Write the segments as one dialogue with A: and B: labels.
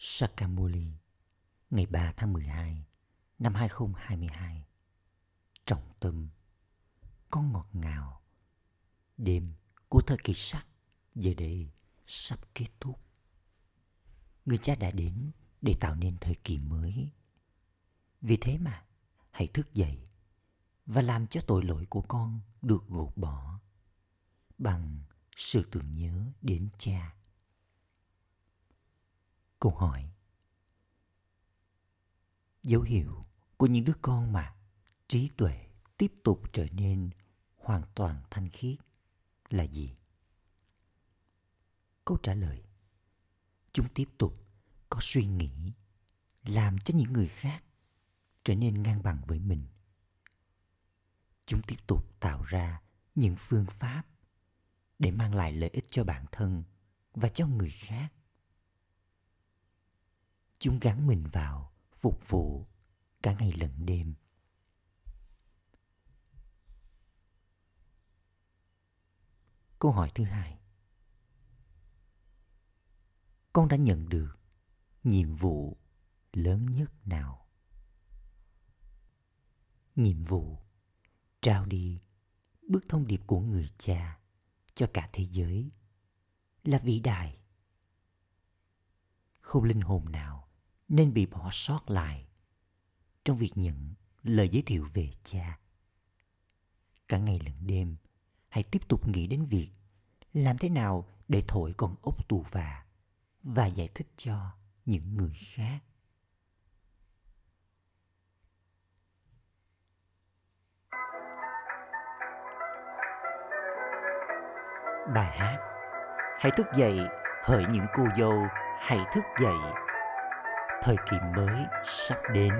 A: Sakamuli ngày 3 tháng 12 năm 2022. Trọng tâm Con ngọt ngào Đêm của thời kỳ sắc giờ đây sắp kết thúc. Người cha đã đến để tạo nên thời kỳ mới. Vì thế mà, hãy thức dậy và làm cho tội lỗi của con được gột bỏ bằng sự tưởng nhớ đến cha. Câu hỏi Dấu hiệu của những đứa con mà trí tuệ tiếp tục trở nên hoàn toàn thanh khiết là gì? Câu trả lời Chúng tiếp tục có suy nghĩ làm cho những người khác trở nên ngang bằng với mình. Chúng tiếp tục tạo ra những phương pháp để mang lại lợi ích cho bản thân và cho người khác. Chúng gắn mình vào, phục vụ cả ngày lẫn đêm. Câu hỏi thứ hai. Con đã nhận được nhiệm vụ lớn nhất nào? Nhiệm vụ trao đi bước thông điệp của người cha cho cả thế giới là vĩ đại. Không linh hồn nào nên bị bỏ sót lại trong việc nhận lời giới thiệu về cha. Cả ngày lẫn đêm, hãy tiếp tục nghĩ đến việc làm thế nào để thổi con ốc tù và và giải thích cho những người khác. Bài hát Hãy thức dậy, hỡi những cô dâu, hãy thức dậy. Thời kỳ mới sắp đến.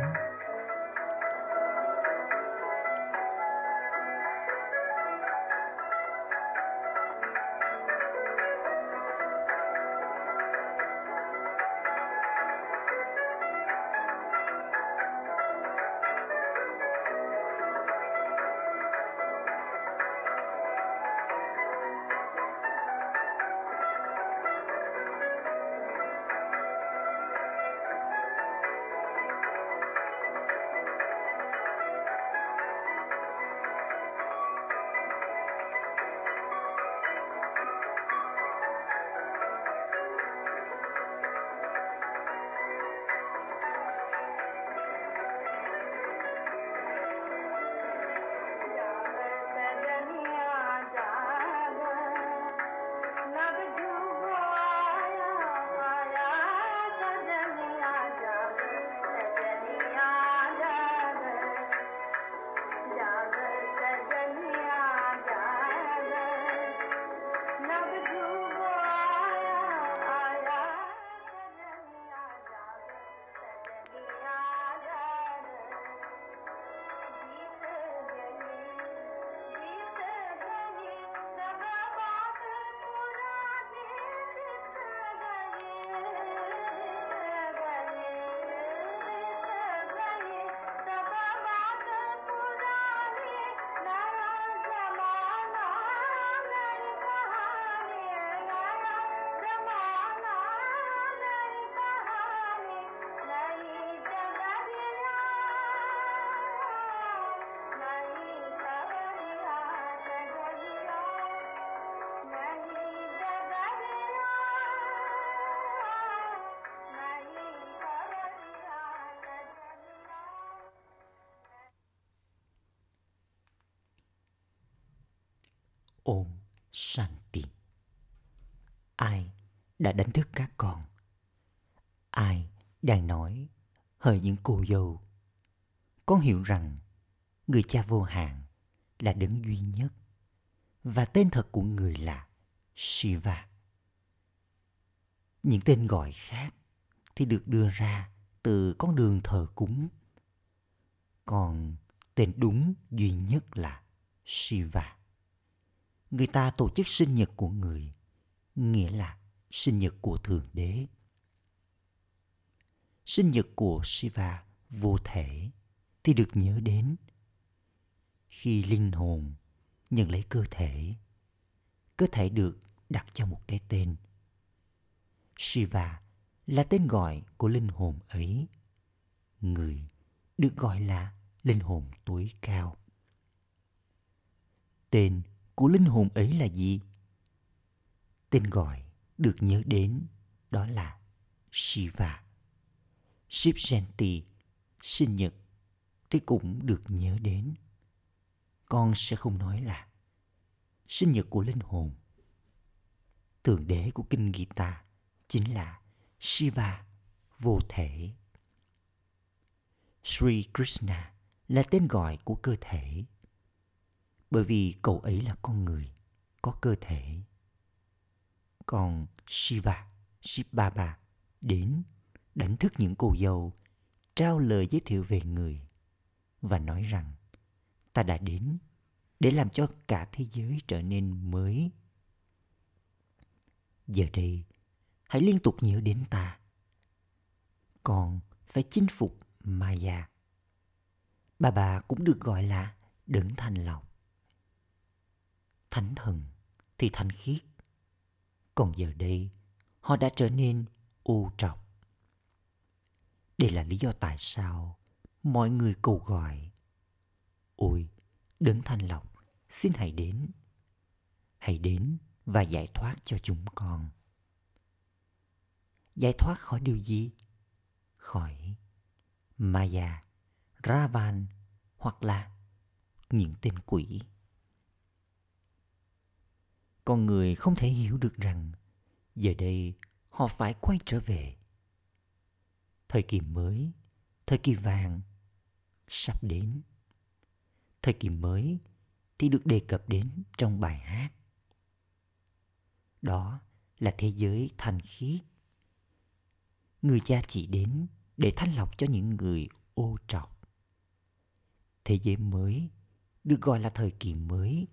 A: Om Shanti. Ai đã đánh thức các con? Ai đang nói hỡi những cô dâu? Con hiểu rằng người cha vô hạn là đấng duy nhất và tên thật của người là Shiva. Những tên gọi khác thì được đưa ra từ con đường thờ cúng. Còn tên đúng duy nhất là Shiva người ta tổ chức sinh nhật của người, nghĩa là sinh nhật của Thượng Đế. Sinh nhật của Shiva vô thể thì được nhớ đến khi linh hồn nhận lấy cơ thể. Cơ thể được đặt cho một cái tên. Shiva là tên gọi của linh hồn ấy. Người được gọi là linh hồn tối cao. Tên của linh hồn ấy là gì? Tên gọi được nhớ đến đó là Shiva. Shiv Jayanti, sinh nhật thì cũng được nhớ đến. Con sẽ không nói là sinh nhật của linh hồn. Thượng đế của kinh Gita chính là Shiva vô thể. Sri Krishna là tên gọi của cơ thể bởi vì cậu ấy là con người, có cơ thể. Còn shiva shivaba đến đánh thức những cô dâu, trao lời giới thiệu về người và nói rằng, ta đã đến để làm cho cả thế giới trở nên mới. Giờ đây, hãy liên tục nhớ đến ta. Còn phải chinh phục maya. Bà bà cũng được gọi là đấng thành lọc thánh thần thì thanh khiết. Còn giờ đây, họ đã trở nên ô trọc đây là lý do tại sao mọi người cầu gọi, ôi, đấng thanh lọc, xin hãy đến. Hãy đến và giải thoát cho chúng con. Giải thoát khỏi điều gì? Khỏi maya, ravan hoặc là những tên quỷ con người không thể hiểu được rằng giờ đây họ phải quay trở về. Thời kỳ mới, thời kỳ vàng sắp đến. Thời kỳ mới thì được đề cập đến trong bài hát. Đó là thế giới thanh khiết. Người cha chỉ đến để thanh lọc cho những người ô trọc. Thế giới mới được gọi là thời kỳ mới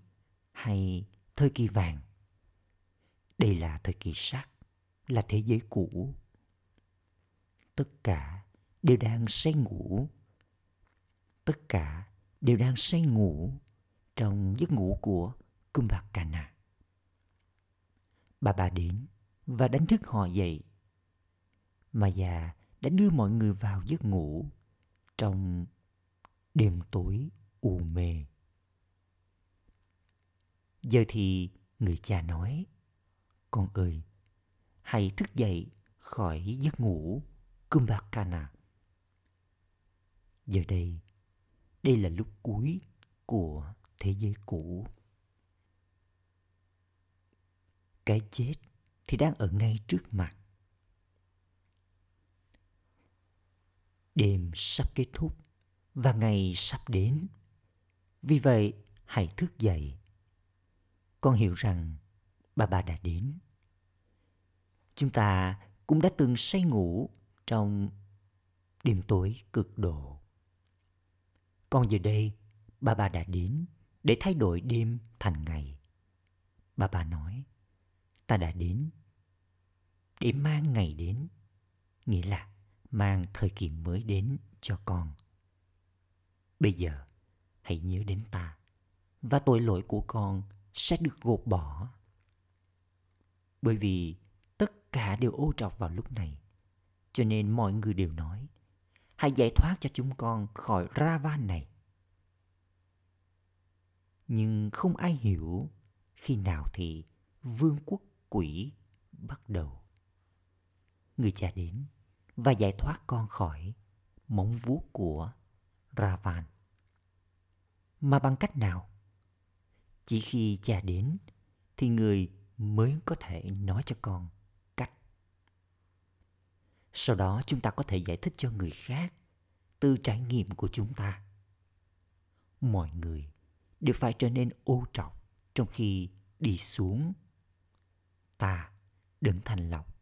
A: hay thời kỳ vàng đây là thời kỳ sắc là thế giới cũ tất cả đều đang say ngủ tất cả đều đang say ngủ trong giấc ngủ của Kumbhakana. Bà bà đến và đánh thức họ dậy. Maya đã đưa mọi người vào giấc ngủ trong đêm tối u mê. Giờ thì người cha nói, con ơi, hãy thức dậy khỏi giấc ngủ Kumbhakana. Giờ đây, đây là lúc cuối của thế giới cũ. Cái chết thì đang ở ngay trước mặt. Đêm sắp kết thúc và ngày sắp đến. Vì vậy, hãy thức dậy. Con hiểu rằng bà bà đã đến. Chúng ta cũng đã từng say ngủ trong đêm tối cực độ. Còn giờ đây, bà bà đã đến để thay đổi đêm thành ngày. Bà bà nói, ta đã đến để mang ngày đến, nghĩa là mang thời kỳ mới đến cho con. Bây giờ, hãy nhớ đến ta và tội lỗi của con sẽ được gột bỏ. Bởi vì cả đều ô trọc vào lúc này, cho nên mọi người đều nói, hãy giải thoát cho chúng con khỏi Ravan này. Nhưng không ai hiểu khi nào thì vương quốc quỷ bắt đầu. Người cha đến và giải thoát con khỏi móng vuốt của Ravan. Mà bằng cách nào? Chỉ khi cha đến thì người mới có thể nói cho con. Sau đó chúng ta có thể giải thích cho người khác từ trải nghiệm của chúng ta. Mọi người đều phải trở nên ô trọng trong khi đi xuống. Ta, đấng thành lọc,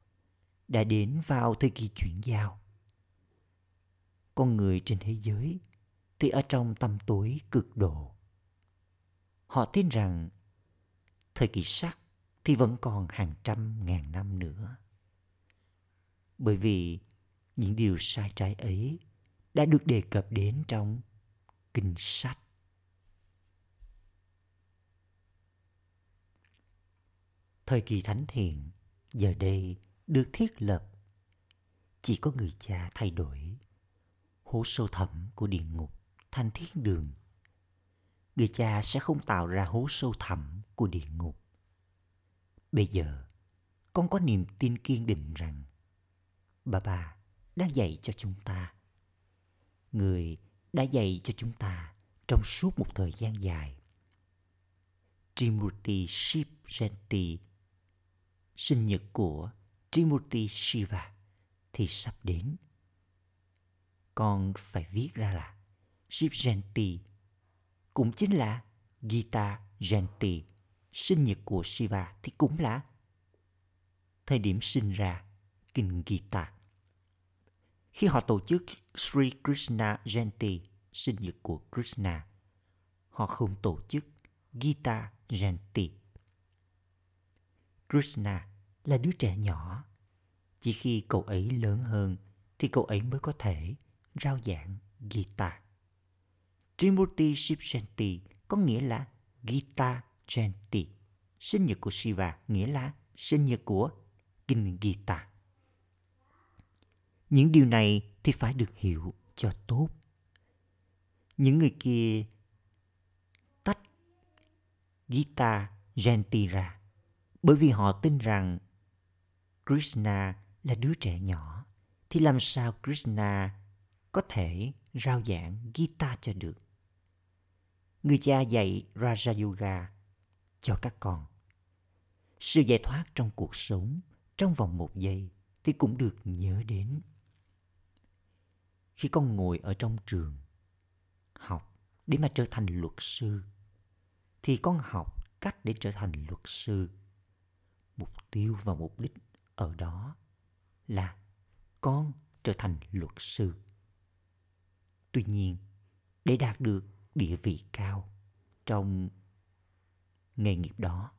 A: đã đến vào thời kỳ chuyển giao. Con người trên thế giới thì ở trong tâm tối cực độ. Họ tin rằng thời kỳ sắc thì vẫn còn hàng trăm ngàn năm nữa. Bởi vì những điều sai trái ấy đã được đề cập đến trong kinh sách. Thời kỳ thánh thiện giờ đây được thiết lập. Chỉ có người cha thay đổi hố sâu thẳm của địa ngục thành thiên đường. Người cha sẽ không tạo ra hố sâu thẳm của địa ngục. Bây giờ, con có niềm tin kiên định rằng bà bà đã dạy cho chúng ta người đã dạy cho chúng ta trong suốt một thời gian dài Trimurti Shiv Jayati sinh nhật của Trimurti Shiva thì sắp đến. Con phải viết ra là Shiv Jayanti cũng chính là Gita Jayanti. Sinh nhật của Shiva thì cũng là thời điểm sinh ra kinh Gita. Khi họ tổ chức Sri Krishna Jayanti, sinh nhật của Krishna, họ không tổ chức Gita Jayanti. Krishna là đứa trẻ nhỏ. Chỉ khi cậu ấy lớn hơn thì cậu ấy mới có thể rao giảng Gita. Trimurti Shiv Jayanti có nghĩa là Gita Jayanti. Sinh nhật của Shiva nghĩa là sinh nhật của Kinh Gita. Những điều này thì phải được hiểu cho tốt. Những người kia tách Gita Genti ra bởi vì họ tin rằng Krishna là đứa trẻ nhỏ thì làm sao Krishna có thể rao giảng Gita cho được. Người cha dạy Raja Yoga cho các con. Sự giải thoát trong cuộc sống trong vòng một giây thì cũng được nhớ đến. Khi con ngồi ở trong trường học để mà trở thành luật sư, thì con học cách để trở thành luật sư. Mục tiêu và mục đích ở đó là con trở thành luật sư. Tuy nhiên, để đạt được địa vị cao trong nghề nghiệp đó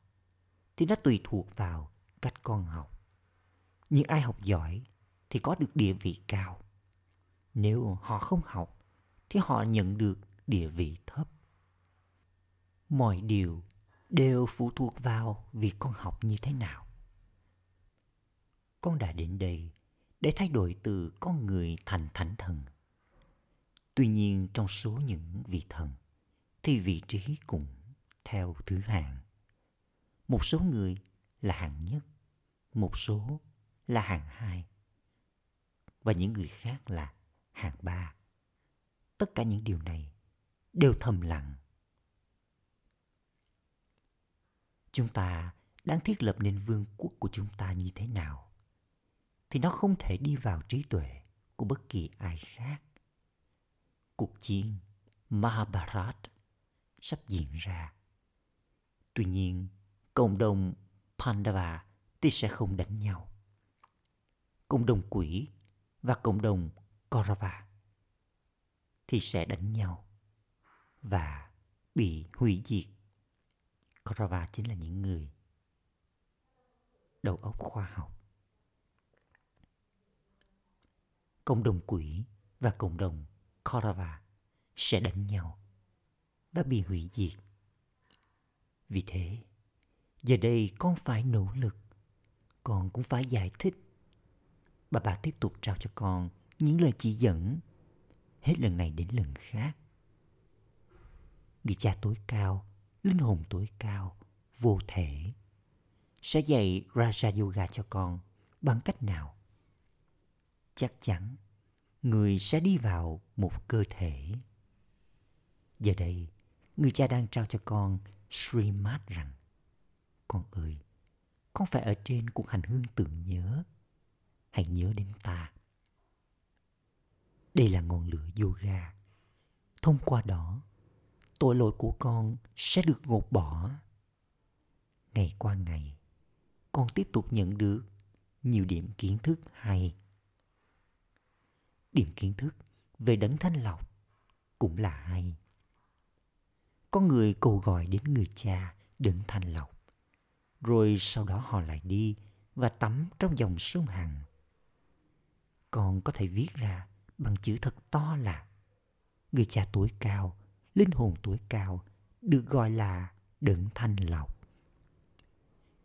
A: thì nó tùy thuộc vào cách con học. Nhưng ai học giỏi thì có được địa vị cao nếu họ không học, thì họ nhận được địa vị thấp. Mọi điều đều phụ thuộc vào việc con học như thế nào. Con đã đến đây để thay đổi từ con người thành thánh thần. Tuy nhiên trong số những vị thần, thì vị trí cũng theo thứ hạng. Một số người là hạng nhất, một số là hạng hai. Và những người khác là hàng ba. Tất cả những điều này đều thầm lặng. Chúng ta đang thiết lập nên vương quốc của chúng ta như thế nào thì nó không thể đi vào trí tuệ của bất kỳ ai khác. Cuộc chiến mahabharat sắp diễn ra. Tuy nhiên, cộng đồng pandava thì sẽ không đánh nhau. Cộng đồng quỷ và cộng đồng Kaurava thì sẽ đánh nhau và bị hủy diệt Kaurava chính là những người đầu óc khoa học. Cộng đồng quỷ và cộng đồng Kaurava sẽ đánh nhau và bị hủy diệt. Vì thế, giờ đây con phải nỗ lực, con cũng phải giải thích. Bà bà tiếp tục trao cho con những lời chỉ dẫn hết lần này đến lần khác. Người cha tối cao linh hồn tối cao, vô thể, sẽ dạy Raja Yoga cho con bằng cách nào? Chắc chắn, người sẽ đi vào một cơ thể. Giờ đây, người cha đang trao cho con Srimad rằng Con ơi, con phải ở trên cuộc hành hương tưởng nhớ. Hãy nhớ đến ta. Đây là ngọn lửa yoga. Thông qua đó, tội lỗi của con sẽ được gột bỏ. Ngày qua ngày, con tiếp tục nhận được nhiều điểm kiến thức hay. Điểm kiến thức về đấng thanh lọc cũng là hay. Có người cầu gọi đến người cha đấng thanh lọc, rồi sau đó họ lại đi và tắm trong dòng sông Hằng. Con có thể viết ra bằng chữ thật to là người cha tuổi cao, linh hồn tuổi cao, được gọi là đấng thanh lọc.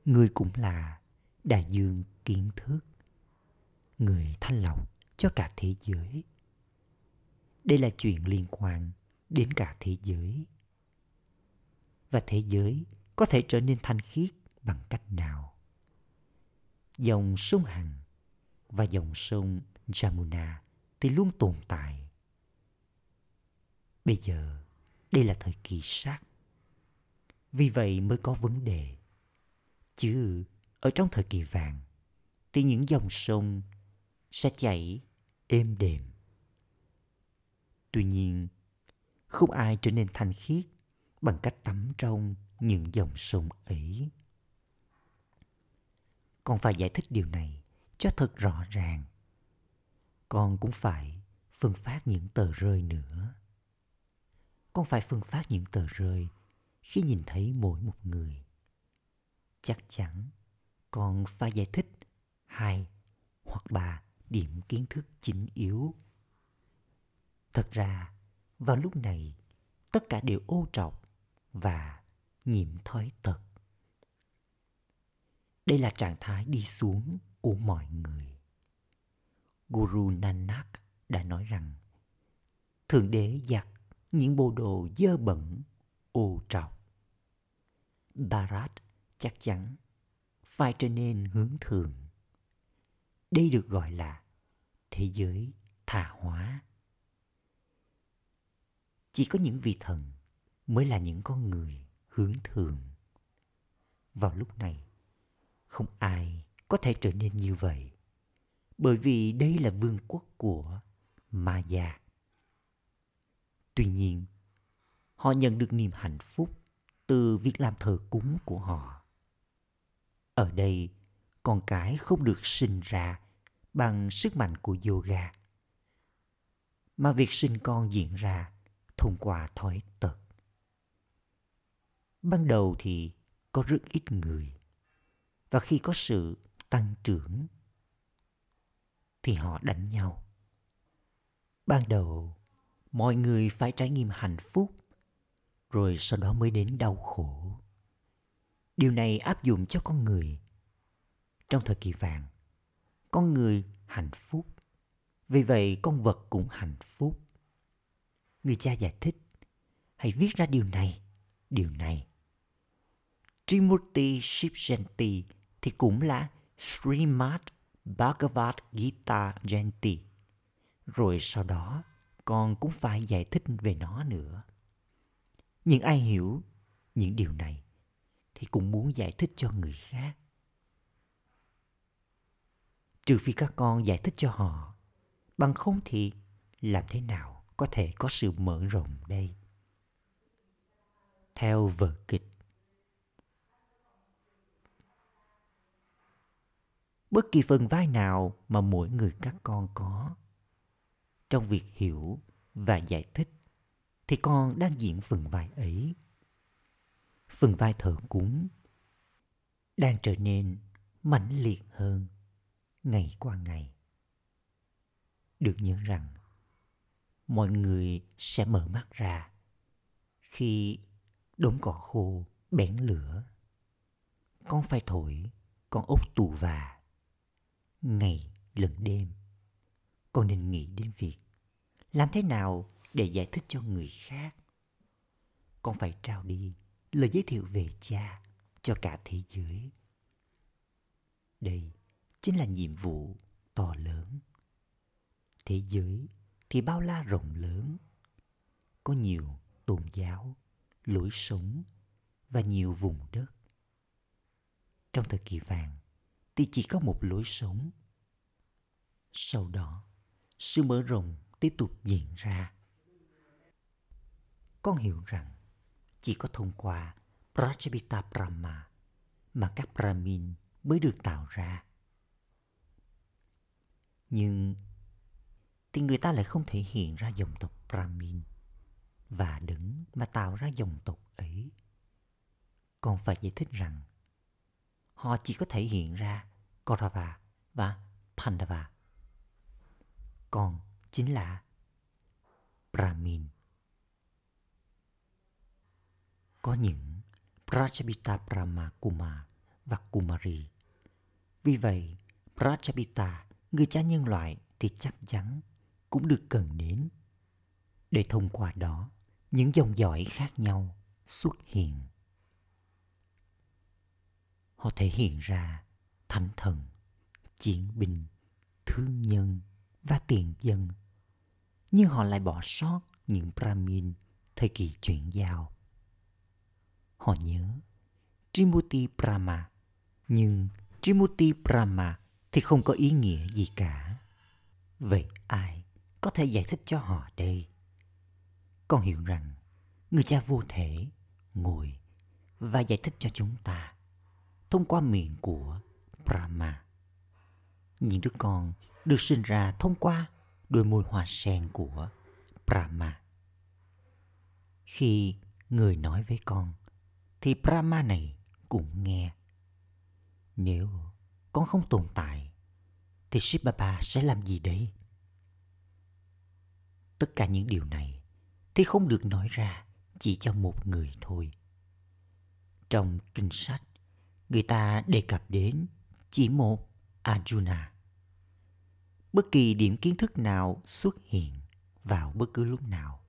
A: Người cũng là đại dương kiến thức. người thanh lọc cho cả thế giới. Đây là chuyện liên quan đến cả thế giới. Và thế giới có thể trở nên thanh khiết bằng cách nào? Dòng sông Hằng và dòng sông Jamuna thì luôn tồn tại. Bây giờ, đây là thời kỳ sát. Vì vậy mới có vấn đề. Chứ ở trong thời kỳ vàng thì những dòng sông sẽ chảy êm đềm. Tuy nhiên, không ai trở nên thanh khiết bằng cách tắm trong những dòng sông ấy. Con phải giải thích điều này cho thật rõ ràng. Con cũng phải phân phát những tờ rơi nữa. Con phải phân phát những tờ rơi khi nhìn thấy mỗi một người. Chắc chắn con phải giải thích hai hoặc ba điểm kiến thức chính yếu. Thật ra, vào lúc này, tất cả đều ô trọc và nhiễm thói tật. Đây là trạng thái đi xuống của mọi người. Guru Nanak đã nói rằng Thượng Đế giặt những bộ đồ dơ bẩn, ô trọc. Bharat chắc chắn phải trở nên hướng thường. Đây được gọi là thế giới tha hóa. Chỉ có những vị thần mới là những con người hướng thường. Vào lúc này, không ai có thể trở nên như vậy. Bởi vì đây là vương quốc của Maya. Tuy nhiên, họ nhận được niềm hạnh phúc từ việc làm thờ cúng của họ. Ở đây, con cái không được sinh ra bằng sức mạnh của yoga, mà việc sinh con diễn ra thông qua thói tật. Ban đầu thì có rất ít người, và khi có sự tăng trưởng thì họ đánh nhau. Ban đầu, mọi người phải trải nghiệm hạnh phúc, rồi sau đó mới đến đau khổ. Điều này áp dụng cho con người. Trong thời kỳ vàng, con người hạnh phúc. Vì vậy con vật cũng hạnh phúc. Người cha giải thích, hãy viết ra điều này, điều này. Trimurti Shivjanti thì cũng là Srimad Bhagavad Gita Jayanti. Rồi sau đó con cũng phải giải thích về nó nữa. Nhưng ai hiểu những điều này thì cũng muốn giải thích cho người khác. Trừ phi các con giải thích cho họ, bằng không thì làm thế nào có thể có sự mở rộng đây? Theo vở kịch bất kỳ phần vai nào mà mỗi người các con có. Trong việc hiểu và giải thích, thì con đang diễn phần vai ấy. Phần vai thờ cúng đang trở nên mãnh liệt hơn ngày qua ngày. Được nhớ rằng, mọi người sẽ mở mắt ra khi đống cỏ khô bén lửa. Con phải thổi con ốc tù và ngày lẫn đêm. Con nên nghĩ đến việc làm thế nào để giải thích cho người khác. Con phải trao đi lời giới thiệu về cha cho cả thế giới. Đây chính là nhiệm vụ to lớn. Thế giới thì bao la rộng lớn. Có nhiều tôn giáo, lối sống và nhiều vùng đất. Trong thời kỳ vàng thì chỉ có một lối sống. Sau đó, sự mở rộng tiếp tục diễn ra. Con hiểu rằng chỉ có thông qua Prajapita Brahma mà các Brahmin mới được tạo ra. Nhưng thì người ta lại không thể hiện ra dòng tộc Brahmin và đứng mà tạo ra dòng tộc ấy. Còn phải giải thích rằng họ chỉ có thể hiện ra Kaurava và Pandava. Còn chính là Brahmin. Có những Prajapita Brahma Kuma và Kumari. Vì vậy, Prajapita người cha nhân loại thì chắc chắn cũng được cần đến để thông qua đó những dòng dõi khác nhau xuất hiện họ thể hiện ra thánh thần, chiến binh, thương nhân và tiền dân. Nhưng họ lại bỏ sót những brahmin thời kỳ chuyển giao. Họ nhớ Trimurti Brahma. Nhưng Trimurti Brahma thì không có ý nghĩa gì cả. Vậy ai có thể giải thích cho họ đây? Con hiểu rằng người cha vô thể ngồi và giải thích cho chúng ta thông qua miệng của Brahma. Những đứa con được sinh ra thông qua đôi môi hoa sen của Brahma. Khi người nói với con, thì Brahma này cũng nghe. Nếu con không tồn tại, thì Shiv Baba sẽ làm gì đấy? Tất cả những điều này thì không được nói ra chỉ cho một người thôi. Trong kinh sách, người ta đề cập đến chỉ một Arjuna. Bất kỳ điểm kiến thức nào xuất hiện vào bất cứ lúc nào.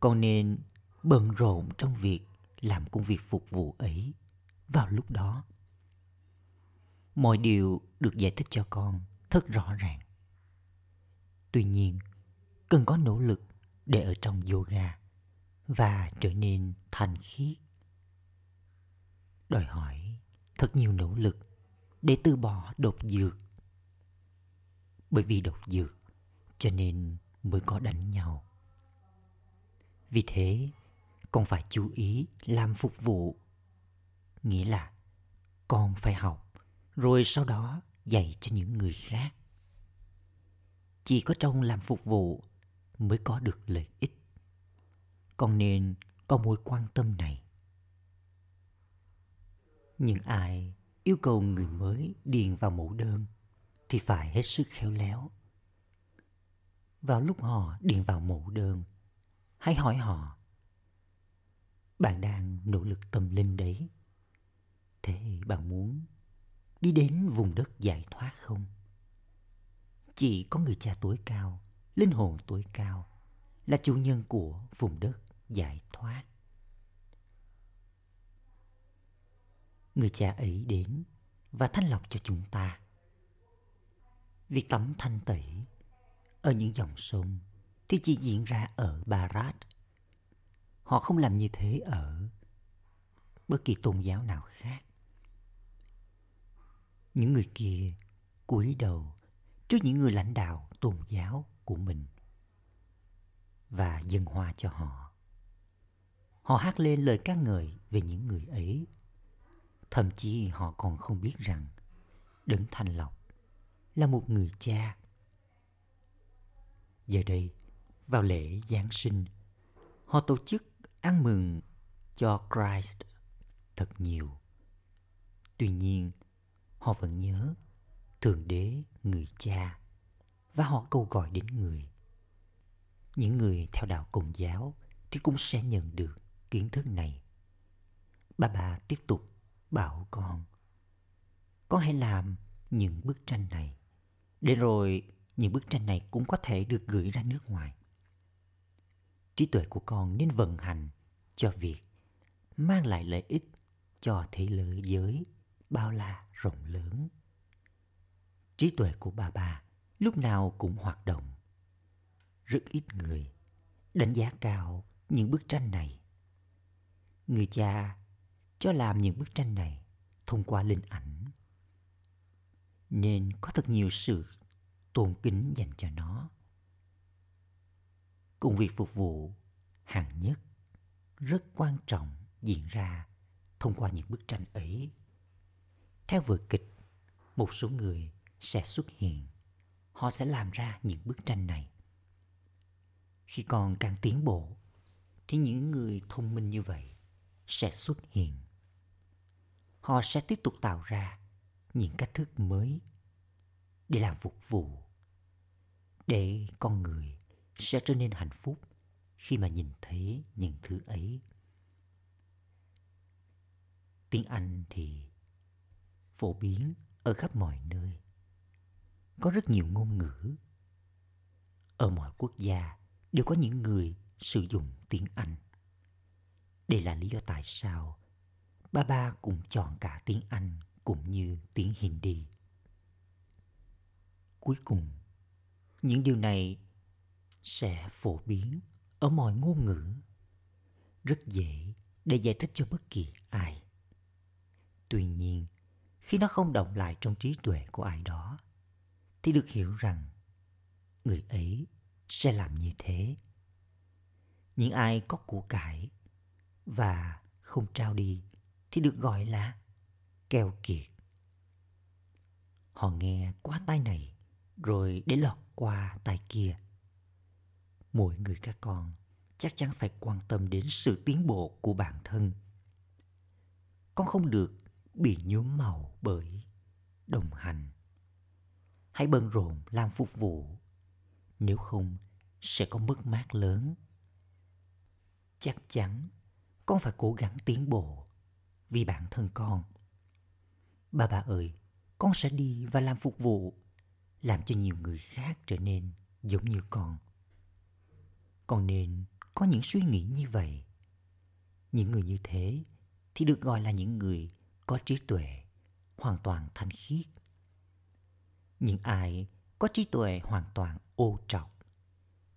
A: Con nên bận rộn trong việc làm công việc phục vụ ấy vào lúc đó. Mọi điều được giải thích cho con thật rõ ràng. Tuy nhiên, cần có nỗ lực để ở trong yoga và trở nên thanh khiết. Đòi hỏi thật nhiều nỗ lực để từ bỏ độc dược. Bởi vì độc dược cho nên mới có đánh nhau. Vì thế, con phải chú ý làm phục vụ. Nghĩa là con phải học rồi sau đó dạy cho những người khác. Chỉ có trong làm phục vụ mới có được lợi ích. Con nên có mối quan tâm này. Những ai yêu cầu người mới điền vào mẫu đơn thì phải hết sức khéo léo. Vào lúc họ điền vào mẫu đơn, hãy hỏi họ bạn đang nỗ lực tâm linh đấy. Thế bạn muốn đi đến vùng đất giải thoát không? Chỉ có người cha tối cao, linh hồn tối cao là chủ nhân của vùng đất giải thoát. Người cha ấy đến và thanh lọc cho chúng ta. Việc tắm thanh tẩy ở những dòng sông thì chỉ diễn ra ở Barat. Họ không làm như thế ở bất kỳ tôn giáo nào khác. Những người kia cúi đầu trước những người lãnh đạo tôn giáo của mình và dâng hoa cho họ. Họ hát lên lời ca ngợi về những người ấy. Thậm chí họ còn không biết rằng Đấng Thanh Lọc là một người cha. Giờ đây, vào lễ Giáng sinh, họ tổ chức ăn mừng cho Christ thật nhiều. Tuy nhiên, họ vẫn nhớ Thượng Đế người cha và họ câu gọi đến người. Những người theo đạo Công giáo thì cũng sẽ nhận được kiến thức này. Bà bà tiếp tục bảo con. Con hãy làm những bức tranh này. Để rồi những bức tranh này cũng có thể được gửi ra nước ngoài. Trí tuệ của con nên vận hành cho việc mang lại lợi ích cho thế giới bao la rộng lớn. Trí tuệ của bà bà lúc nào cũng hoạt động. Rất ít người đánh giá cao những bức tranh này. Người cha cho làm những bức tranh này thông qua linh ảnh. Nên có thật nhiều sự tôn kính dành cho nó. Công việc phục vụ hàng nhất rất quan trọng diễn ra thông qua những bức tranh ấy. Theo vở kịch, một số người sẽ xuất hiện. Họ sẽ làm ra những bức tranh này. Khi còn càng tiến bộ, thì những người thông minh như vậy sẽ xuất hiện. Họ sẽ tiếp tục tạo ra những cách thức mới để làm phục vụ để con người sẽ trở nên hạnh phúc khi mà nhìn thấy những thứ ấy tiếng anh thì phổ biến ở khắp mọi nơi có rất nhiều ngôn ngữ. Ở mọi quốc gia đều có những người sử dụng tiếng Anh. Đây là lý do tại sao ba ba cũng chọn cả tiếng Anh cũng như tiếng Hindi. Cuối cùng, những điều này sẽ phổ biến ở mọi ngôn ngữ. Rất dễ để giải thích cho bất kỳ ai. Tuy nhiên, khi nó không động lại trong trí tuệ của ai đó, thì được hiểu rằng người ấy sẽ làm như thế. Những ai có của cải và không trao đi thì được gọi là keo kiệt. Họ nghe qua tai này rồi để lọt qua tai kia. Mỗi người các con chắc chắn phải quan tâm đến sự tiến bộ của bản thân. Con không được bị nhuốm màu bởi đồng hành. Hãy bận rộn làm phục vụ, nếu không sẽ có mất mát lớn. Chắc chắn con phải cố gắng tiến bộ vì bản thân con. Bà bà ơi, con sẽ đi và làm phục vụ, làm cho nhiều người khác trở nên giống như con. Con nên có những suy nghĩ như vậy. Những người như thế thì được gọi là những người có trí tuệ hoàn toàn thanh khiết. Những ai có trí tuệ hoàn toàn ô trọc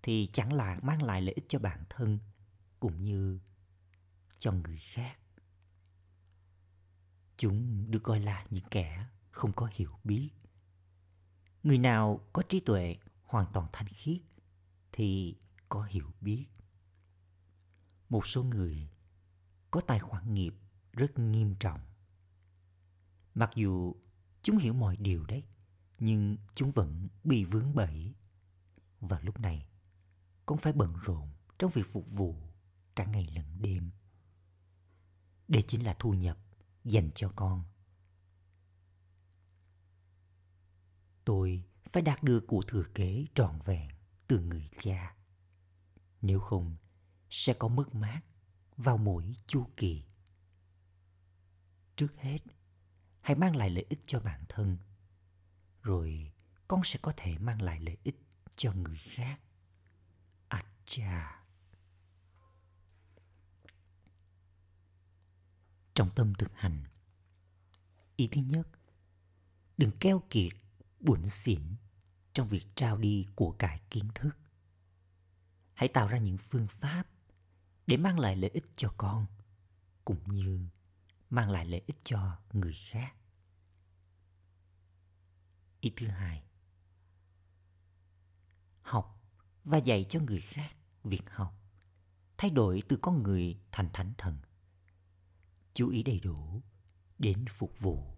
A: thì chẳng là mang lại lợi ích cho bản thân cũng như cho người khác. Chúng được gọi là những kẻ không có hiểu biết. Người nào có trí tuệ hoàn toàn thanh khiết thì có hiểu biết. Một số người có tài khoản nghiệp rất nghiêm trọng. Mặc dù chúng hiểu mọi điều đấy, nhưng chúng vẫn bị vướng bẫy. Và lúc này, con phải bận rộn trong việc phục vụ cả ngày lẫn đêm. Đây chính là thu nhập dành cho con. Tôi phải đạt được của thừa kế trọn vẹn từ người cha. Nếu không, sẽ có mất mát vào mỗi chu kỳ. Trước hết, hãy mang lại lợi ích cho bản thân, rồi con sẽ có thể mang lại lợi ích cho người khác. À cha. Trong tâm thực hành, ý thứ nhất, đừng keo kiệt, buồn xỉn trong việc trao đi của cải kiến thức. Hãy tạo ra những phương pháp để mang lại lợi ích cho con cũng như mang lại lợi ích cho người khác. Ý thứ hai, học và dạy cho người khác việc học, thay đổi từ con người thành thánh thần. Chú ý đầy đủ đến phục vụ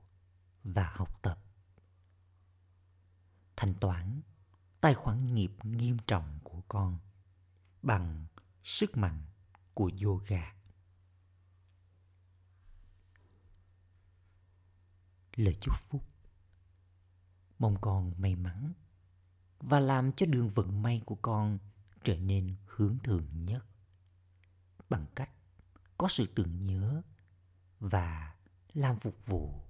A: và học tập. Thanh toán tài khoản nghiệp nghiêm trọng của con bằng sức mạnh của yoga. Lời chúc phúc Mong con may mắn và làm cho đường vận may của con trở nên hướng thường nhất bằng cách có sự tưởng nhớ và làm phục vụ.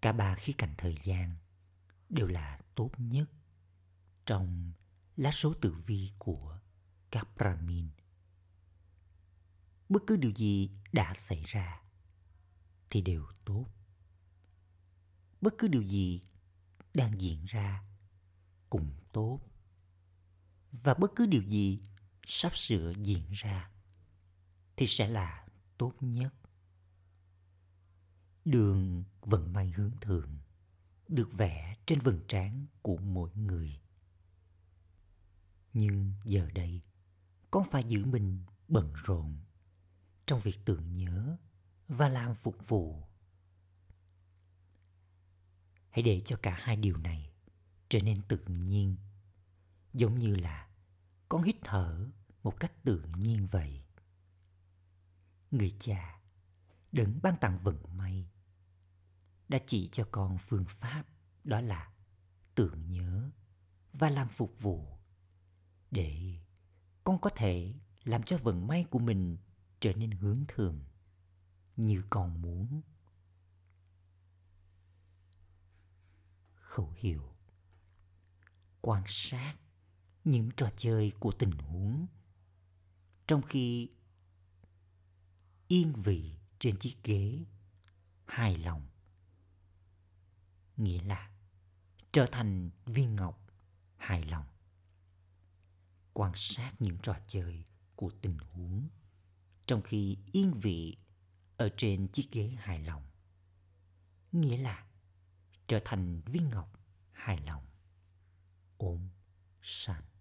A: Cả ba khía cạnh thời gian đều là tốt nhất trong lá số tử vi của các Brahmin. Bất cứ điều gì đã xảy ra thì đều tốt. Bất cứ điều gì đang diễn ra cũng tốt. Và bất cứ điều gì sắp sửa diễn ra thì sẽ là tốt nhất. Đường vận may hướng thượng được vẽ trên vầng trán của mỗi người. Nhưng giờ đây, con phải giữ mình bận rộn trong việc tưởng nhớ và làm phục vụ. Hãy để cho cả hai điều này trở nên tự nhiên, giống như là con hít thở một cách tự nhiên vậy. Người cha đấng ban tặng vận may. Đã chỉ cho con phương pháp, đó là tưởng nhớ và làm phục vụ để con có thể làm cho vận may của mình trở nên hướng thường như con muốn. Khẩu hiệu, quan sát những trò chơi của tình huống. Trong khi yên vị trên chiếc ghế. Hài lòng. Nghĩa là trở thành viên ngọc. Hài lòng. Quan sát những trò chơi của tình huống, trong khi yên vị ở trên chiếc ghế hài lòng. Nghĩa là trở thành viên ngọc hài lòng. Ôm shanti